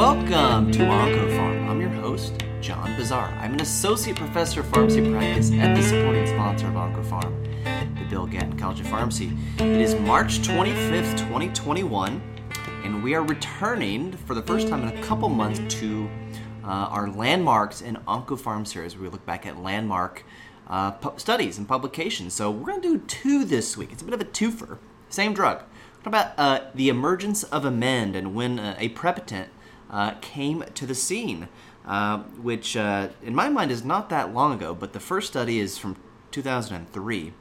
Welcome to OncoPharm. I'm your host, John Bossaer. I'm an associate professor of pharmacy practice at the supporting sponsor of OncoPharm, the Bill Gatton College of Pharmacy. It is March 25th, 2021, and we are returning for the first time in a couple months to uh, our landmarks in OncoPharm series, where we look back at landmark uh, pu- studies and publications. So we're going to do two this week. It's a bit of a twofer. Same drug. What about uh, the emergence of Emend and when uh, aprepitant uh, came to the scene, uh, which uh, in my mind is not that long ago, but the first study is from 2003,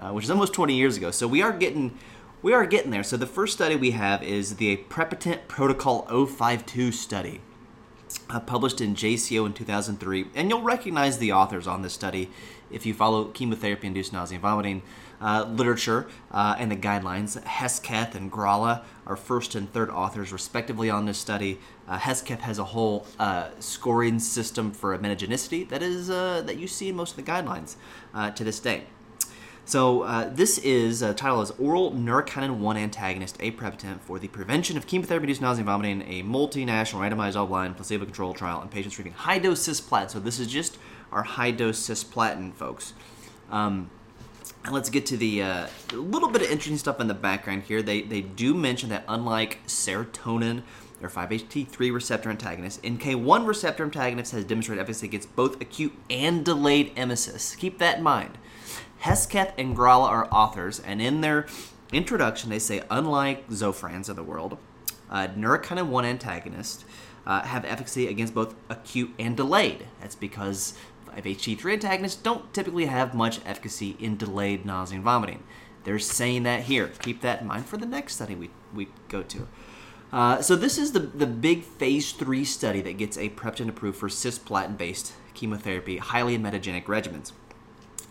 uh, which is almost 20 years ago. So we are getting we are getting there. So the first study we have is the aprepitant protocol 052 study. Uh, published in JCO in 2003, and you'll recognize the authors on this study if you follow chemotherapy-induced nausea and vomiting uh, literature uh, and the guidelines. Hesketh and Gralla are first and third authors, respectively, on this study. Uh, Hesketh has a whole uh, scoring system for emetogenicity that is uh, that you see in most of the guidelines to this day. So uh, this is uh, title is oral neurokinin 1 antagonist a aprepitant for the prevention of chemotherapy-induced nausea and vomiting, a multinational randomized double-blind placebo-controlled trial in patients receiving high-dose cisplatin. So this is just our high-dose cisplatin, folks. Um, let's get to the uh, little bit of interesting stuff in the background here. They they do mention that unlike serotonin or 5-HT3 receptor antagonists. NK1 receptor antagonist has demonstrated efficacy against both acute and delayed emesis. Keep that in mind. Hesketh and Gralla are authors, and in their introduction, they say, unlike Zofrans of the world, uh, neurokinin 1 antagonists uh, have efficacy against both acute and delayed. That's because 5-HT3 antagonists don't typically have much efficacy in delayed nausea and vomiting. They're saying that here. Keep that in mind for the next study we, we go to. Uh, so this is the, the big phase three study that gets aprepitant approved for cisplatin-based chemotherapy, highly emetogenic regimens.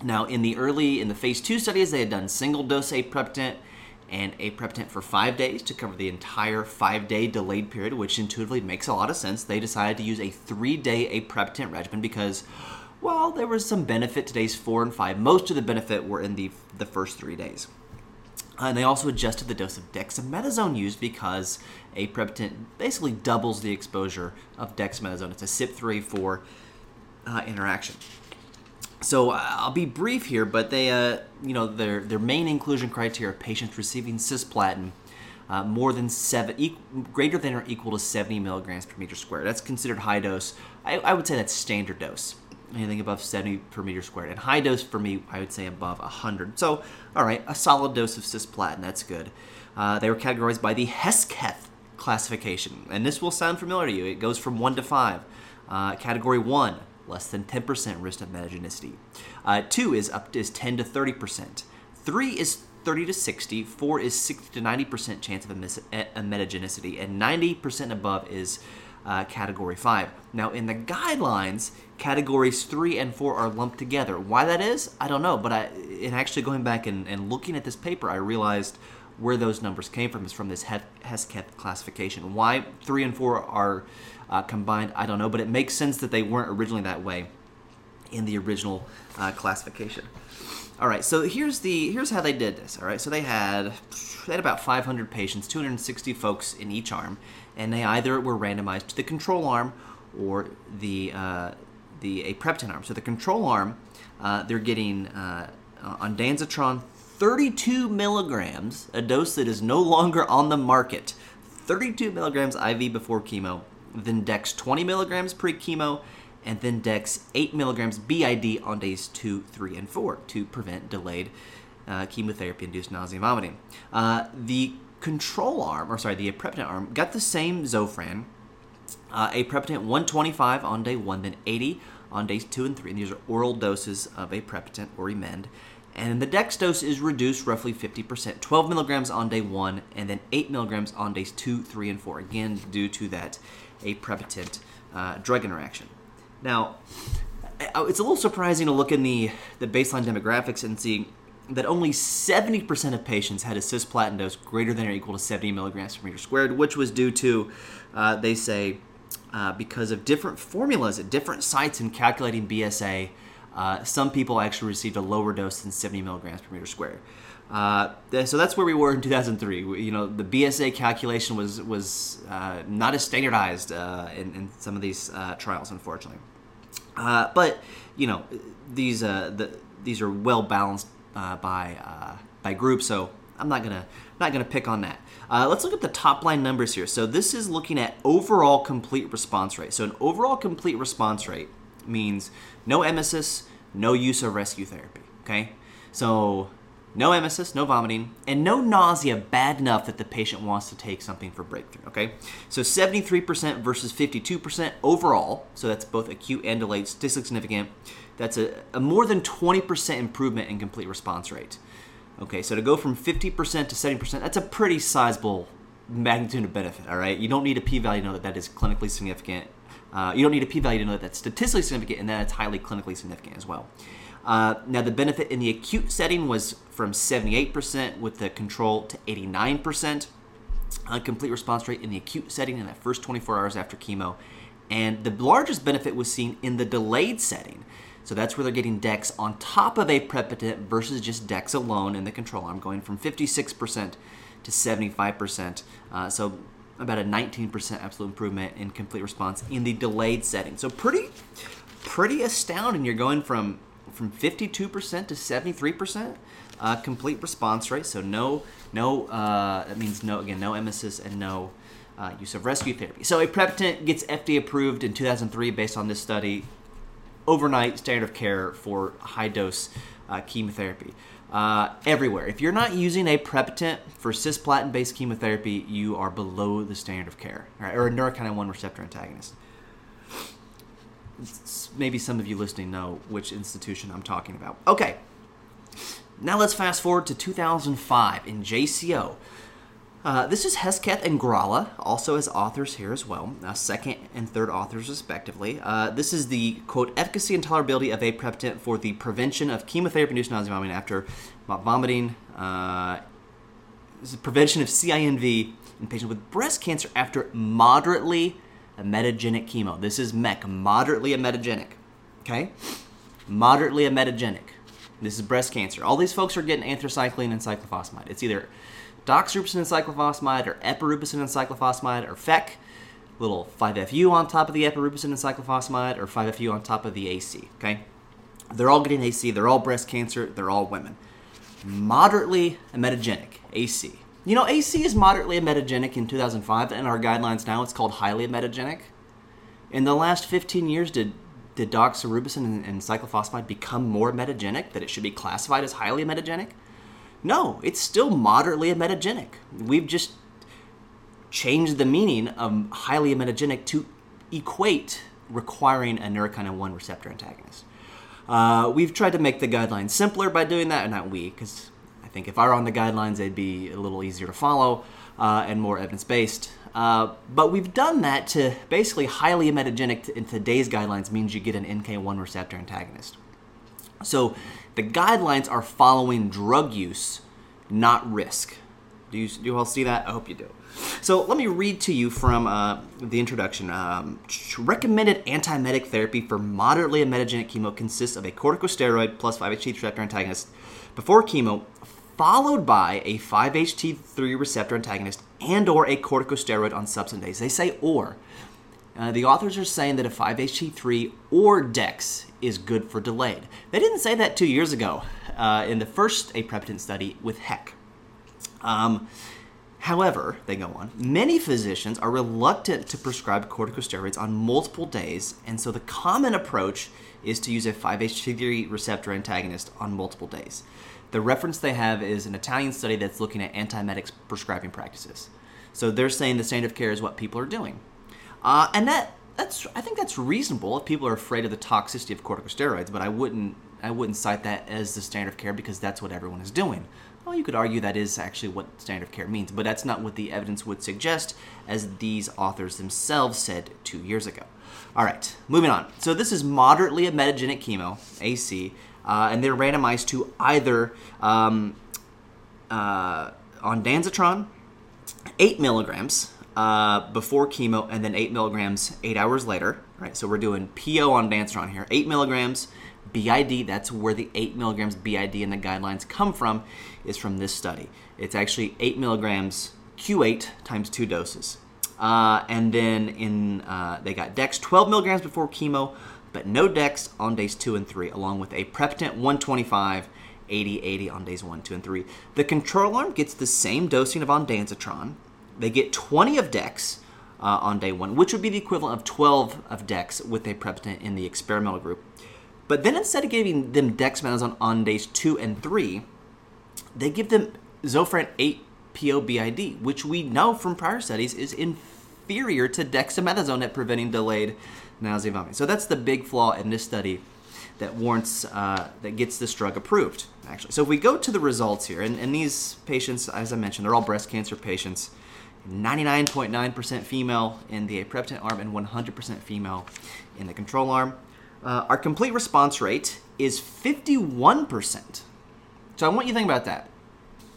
Now, in the early, in the phase two studies, they had done single dose aprepitant and aprepitant for five days to cover the entire five day delayed period, which intuitively makes a lot of sense. They decided to use a three day aprepitant regimen because, well, there was some benefit to days four and five. Most of the benefit were in the, the first three days. Uh, and they also adjusted the dose of dexamethasone used because aprepitant basically doubles the exposure of dexamethasone. It's a CYP3A4 uh, interaction. So uh, I'll be brief here, but they, uh, you know, their their main inclusion criteria: patients receiving cisplatin uh, more than seven, e- greater than or equal to 70 milligrams per meter squared. That's considered high dose. I, I would say that's standard dose. Anything above 70 per meter squared, and high dose for me, I would say above 100. So, all right, a solid dose of cisplatin. That's good. Uh, they were categorized by the Hesketh classification, and this will sound familiar to you. It goes from one to five. Uh, category one less than 10% risk of emetogenicity. Uh, two is up is 10 to 30%. Three is 30 to 60. Four is 60 to 90% chance of a, mis- a emetogenicity, and 90% above is uh, category five. Now, in the guidelines, categories three and four are lumped together. Why that is, I don't know. But I, in actually going back and, and looking at this paper, I realized where those numbers came from is from this Hesketh classification. Why three and four are uh, combined, I don't know, but it makes sense that they weren't originally that way in the original uh, classification. All right, so here's the here's how they did this. All right, so they had they had about 500 patients, 260 folks in each arm, and they either were randomized to the control arm or the uh, the aprepitant arm. So the control arm, uh, they're getting uh, ondansetron 32 milligrams, a dose that is no longer on the market. 32 milligrams IV before chemo, then Dex 20 milligrams pre chemo, and then Dex 8 milligrams BID on days 2, 3, and 4 to prevent delayed uh, chemotherapy induced nausea and vomiting. Uh, the control arm, or sorry, the aprepitant arm, got the same Zofran. Uh, aprepitant 125 on day 1, then 80 on days 2 and 3. And these are oral doses of aprepitant or Emend and the dex dose is reduced roughly 50%, 12 milligrams on day one, and then 8 milligrams on days two, three, and four, again, due to that aprepitant uh, drug interaction. Now, it's a little surprising to look in the, the baseline demographics and see that only 70% of patients had a cisplatin dose greater than or equal to 70 milligrams per meter squared, which was due to, uh, they say, uh, because of different formulas at different sites in calculating BSA uh, some people actually received a lower dose than 70 milligrams per meter squared. Uh, so that's where we were in 2003. You know, the BSA calculation was was uh, not as standardized uh, in, in, some of these uh, trials, unfortunately. Uh, but you know, these uh, the, these are well balanced by by group, so I'm not gonna not gonna pick on that. let's look at the top line numbers here. So this is looking at overall complete response rate. So an overall complete response rate means no emesis, no use of rescue therapy. Okay, so no emesis, no vomiting, and no nausea bad enough that the patient wants to take something for breakthrough. Okay, so 73% versus 52% overall. So that's both acute and delayed, statistically significant. That's a, a more than 20% improvement in complete response rate. Okay, so to go from 50% to 70%, that's a pretty sizable magnitude of benefit. All right, you don't need a p-value to know that that is clinically significant. Uh, you don't need a p-value to know that that's statistically significant and that it's highly clinically significant as well. Uh, now, the benefit in the acute setting was from 78% with the control to 89%. Uh, complete response rate in the acute setting in that first 24 hours after chemo. And the largest benefit was seen in the delayed setting. So that's where they're getting Dex on top of a aprepitant versus just Dex alone in the control arm, going from 56% to 75%. Uh, so about a 19% absolute improvement in complete response in the delayed setting. So pretty, pretty astounding. You're going from from 52% to 73% uh, complete response rate. So no, no, uh, that means no, again, no emesis and no uh, use of rescue therapy. So a aprepitant gets FDA approved in 2003 based on this study. Overnight standard of care for high dose uh, chemotherapy. Uh, everywhere. If you're not using aprepitant for cisplatin based chemotherapy, you are below the standard of care, right? or a neurokinin 1 receptor antagonist maybe some of you listening know which institution I'm talking about. Okay, now let's fast forward to 2005 in JCO. Uh, this is Hesketh and Gralla, also as authors here as well, uh, second and third authors respectively. Uh, this is the quote efficacy and tolerability of a aprepitant for the prevention of chemotherapy-induced nausea vomiting after vomiting. Uh, this is prevention of CINV in patients with breast cancer after moderately emetogenic chemo. This is MEC, moderately emetogenic. Okay? Moderately emetogenic. This is breast cancer. All these folks are getting anthracycline and cyclophosphamide. It's either doxorubicin and cyclophosphamide or epirubicin and cyclophosphamide or FEC, little 5FU on top of the epirubicin and cyclophosphamide or 5FU on top of the AC. Okay? They're all getting AC. They're all breast cancer. They're all women. Moderately emetogenic, AC. You know, AC is moderately emetogenic in 2005, and our guidelines now it's called highly emetogenic. In the last 15 years, did did doxorubicin and, and cyclophosphamide become more emetogenic? That it should be classified as highly emetogenic? No, it's still moderately emetogenic. We've just changed the meaning of highly emetogenic to equate requiring a neurokinin 1 receptor antagonist. Uh, we've tried to make the guidelines simpler by doing that, and not we, because think if I were on the guidelines, they'd be a little easier to follow uh, and more evidence based. Uh, but we've done that to basically highly emetogenic in today's guidelines means you get an NK1 receptor antagonist. So the guidelines are following drug use, not risk. Do you, do you all see that? I hope you do. So let me read to you from uh, the introduction. Um, recommended antiemetic therapy for moderately emetogenic chemo consists of a corticosteroid plus 5-HT receptor antagonist before chemo, followed by a 5-HT3 receptor antagonist and or a corticosteroid on subsequent days. They say or. Uh, the authors are saying that a 5-HT3 or DEX is good for delayed. They didn't say that two years ago uh, in the first aprepitant study with HEC. Um, however, they go on, many physicians are reluctant to prescribe corticosteroids on multiple days, and so the common approach is to use a 5-HT3 receptor antagonist on multiple days. The reference they have is an Italian study that's looking at antiemetics prescribing practices. So they're saying the standard of care is what people are doing, uh, and that that's I think that's reasonable if people are afraid of the toxicity of corticosteroids. But I wouldn't I wouldn't cite that as the standard of care because that's what everyone is doing. Well, you could argue that is actually what standard of care means, but that's not what the evidence would suggest, as these authors themselves said two years ago. All right, moving on. So this is moderately emetogenic chemo, AC, uh, and they're randomized to either um, uh, ondansetron, eight milligrams uh, before chemo, and then eight milligrams eight hours later. Right, so we're doing PO ondansetron here, eight milligrams BID, that's where the 8 milligrams BID in the guidelines come from, is from this study. It's actually 8 milligrams Q8 times two doses. Uh, and then in uh, they got Dex 12 milligrams before chemo, but no Dex on days two and three, along with aprepitant 125, 80, 80 on days one, two, and three. The control arm gets the same dosing of ondansetron. They get 20 of Dex uh, on day one, which would be the equivalent of 12 of Dex with aprepitant in the experimental group. But then instead of giving them Dex dexamethasone on days two and three, they give them Zofran 8 POBID, which we know from prior studies is inferior to dexamethasone at preventing delayed nausea vomiting. So that's the big flaw in this study that warrants uh, that gets this drug approved. Actually, so if we go to the results here, and, and these patients, as I mentioned, they're all breast cancer patients. 99.9% female in the aprepitant arm and 100% female in the control arm. Uh, our complete response rate is 51%. So I want you to think about that.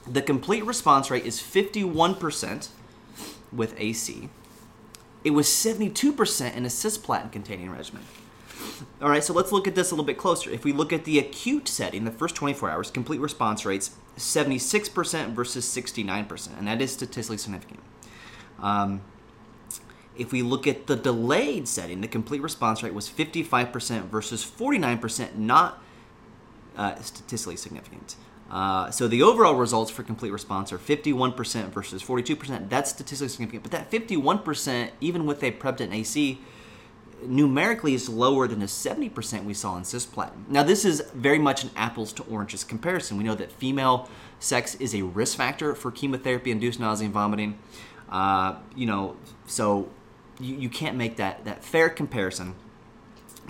The complete response rate is 51% with AC. It was 72% in a cisplatin containing regimen. All right, so let's look at this a little bit closer. If we look at the acute setting, the first 24 hours, complete response rates 76% versus 69%, and that is statistically significant. Um, if we look at the delayed setting, the complete response rate was 55% versus 49%, not uh, statistically significant. Uh, so the overall results for complete response are 51% versus 42%. That's statistically significant, but that 51%, even with aprepitant AC, numerically is lower than the 70% we saw in cisplatin. Now, this is very much an apples to oranges comparison. We know that female sex is a risk factor for chemotherapy-induced nausea and vomiting. Uh, you know, so you, you can't make that, that fair comparison.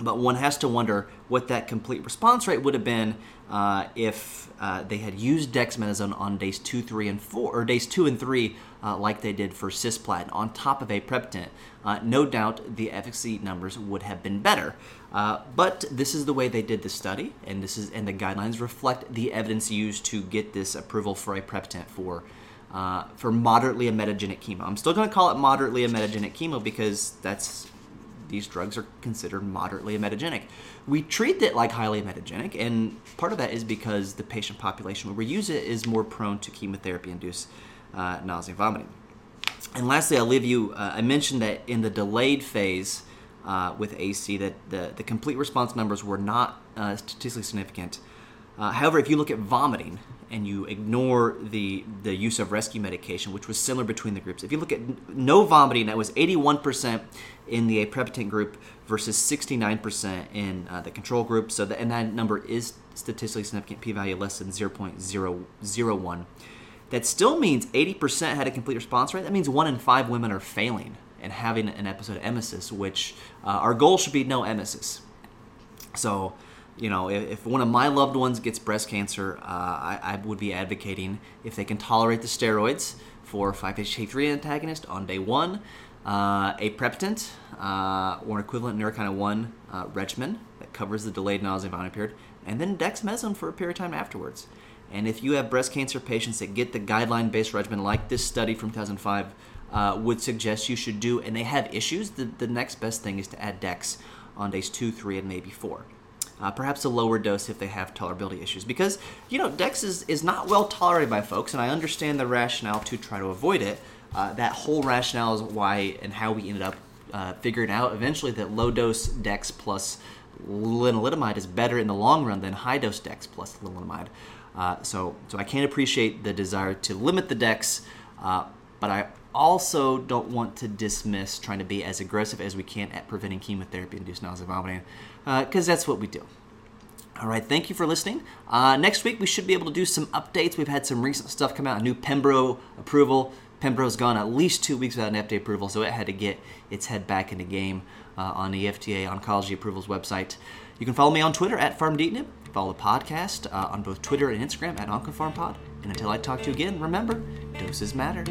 But one has to wonder what that complete response rate would have been uh, if uh, they had used dexamethasone on days two, three, and four, or days two and three, uh, like they did for cisplatin, on top of aprepitant. Uh, no doubt the efficacy numbers would have been better. Uh, but this is the way they did the study, and this is and the guidelines reflect the evidence used to get this approval for aprepitant for. Uh, for moderately emetogenic chemo. I'm still going to call it moderately emetogenic chemo because that's these drugs are considered moderately emetogenic. We treat it like highly emetogenic, and part of that is because the patient population where we use it is more prone to chemotherapy-induced uh, nausea and vomiting. And lastly, I'll leave you. Uh, I mentioned that in the delayed phase uh, with AC, that the, the complete response numbers were not uh, statistically significant. Uh, however, if you look at vomiting and you ignore the the use of rescue medication, which was similar between the groups, if you look at no vomiting, that was 81% in the aprepitant group versus 69% in uh, the control group. So, the, and that number is statistically significant, p-value less than 0.001. That still means 80% had a complete response rate. That means one in five women are failing and having an episode of emesis, which uh, our goal should be no emesis. So you know, if, if, one of my loved ones gets breast cancer, uh, I, I, would be advocating if they can tolerate the steroids for 5-HT3 antagonist on day one, uh, aprepitant uh, or an equivalent Neurokinin 1 uh, regimen that covers the delayed nausea vomiting period, and then dexamethasone for a period of time afterwards. And if you have breast cancer patients that get the guideline-based regimen like this study from 2005 uh, would suggest you should do, and they have issues, the, the next best thing is to add dex on days 2, 3, and maybe 4 uh, perhaps a lower dose if they have tolerability issues. Because, you know, Dex is, is not well tolerated by folks, and I understand the rationale to try to avoid it. Uh, that whole rationale is why and how we ended up uh, figuring out eventually that low dose Dex plus lenalidomide is better in the long run than high dose Dex plus lenalidomide. Uh, so, so I can appreciate the desire to limit the Dex, uh, but I also don't want to dismiss trying to be as aggressive as we can at preventing chemotherapy-induced nausea and vomiting because uh, that's what we do. All right, thank you for listening. Uh, next week, we should be able to do some updates. We've had some recent stuff come out, a new Pembro approval. Pembro's gone at least two weeks without an FDA approval, so it had to get its head back in the game uh, on the FDA Oncology Approvals website. You can follow me on Twitter at PharmDeetnib. Follow the podcast uh, on both Twitter and Instagram at OncoPharmPod. And until I talk to you again, remember, doses matter.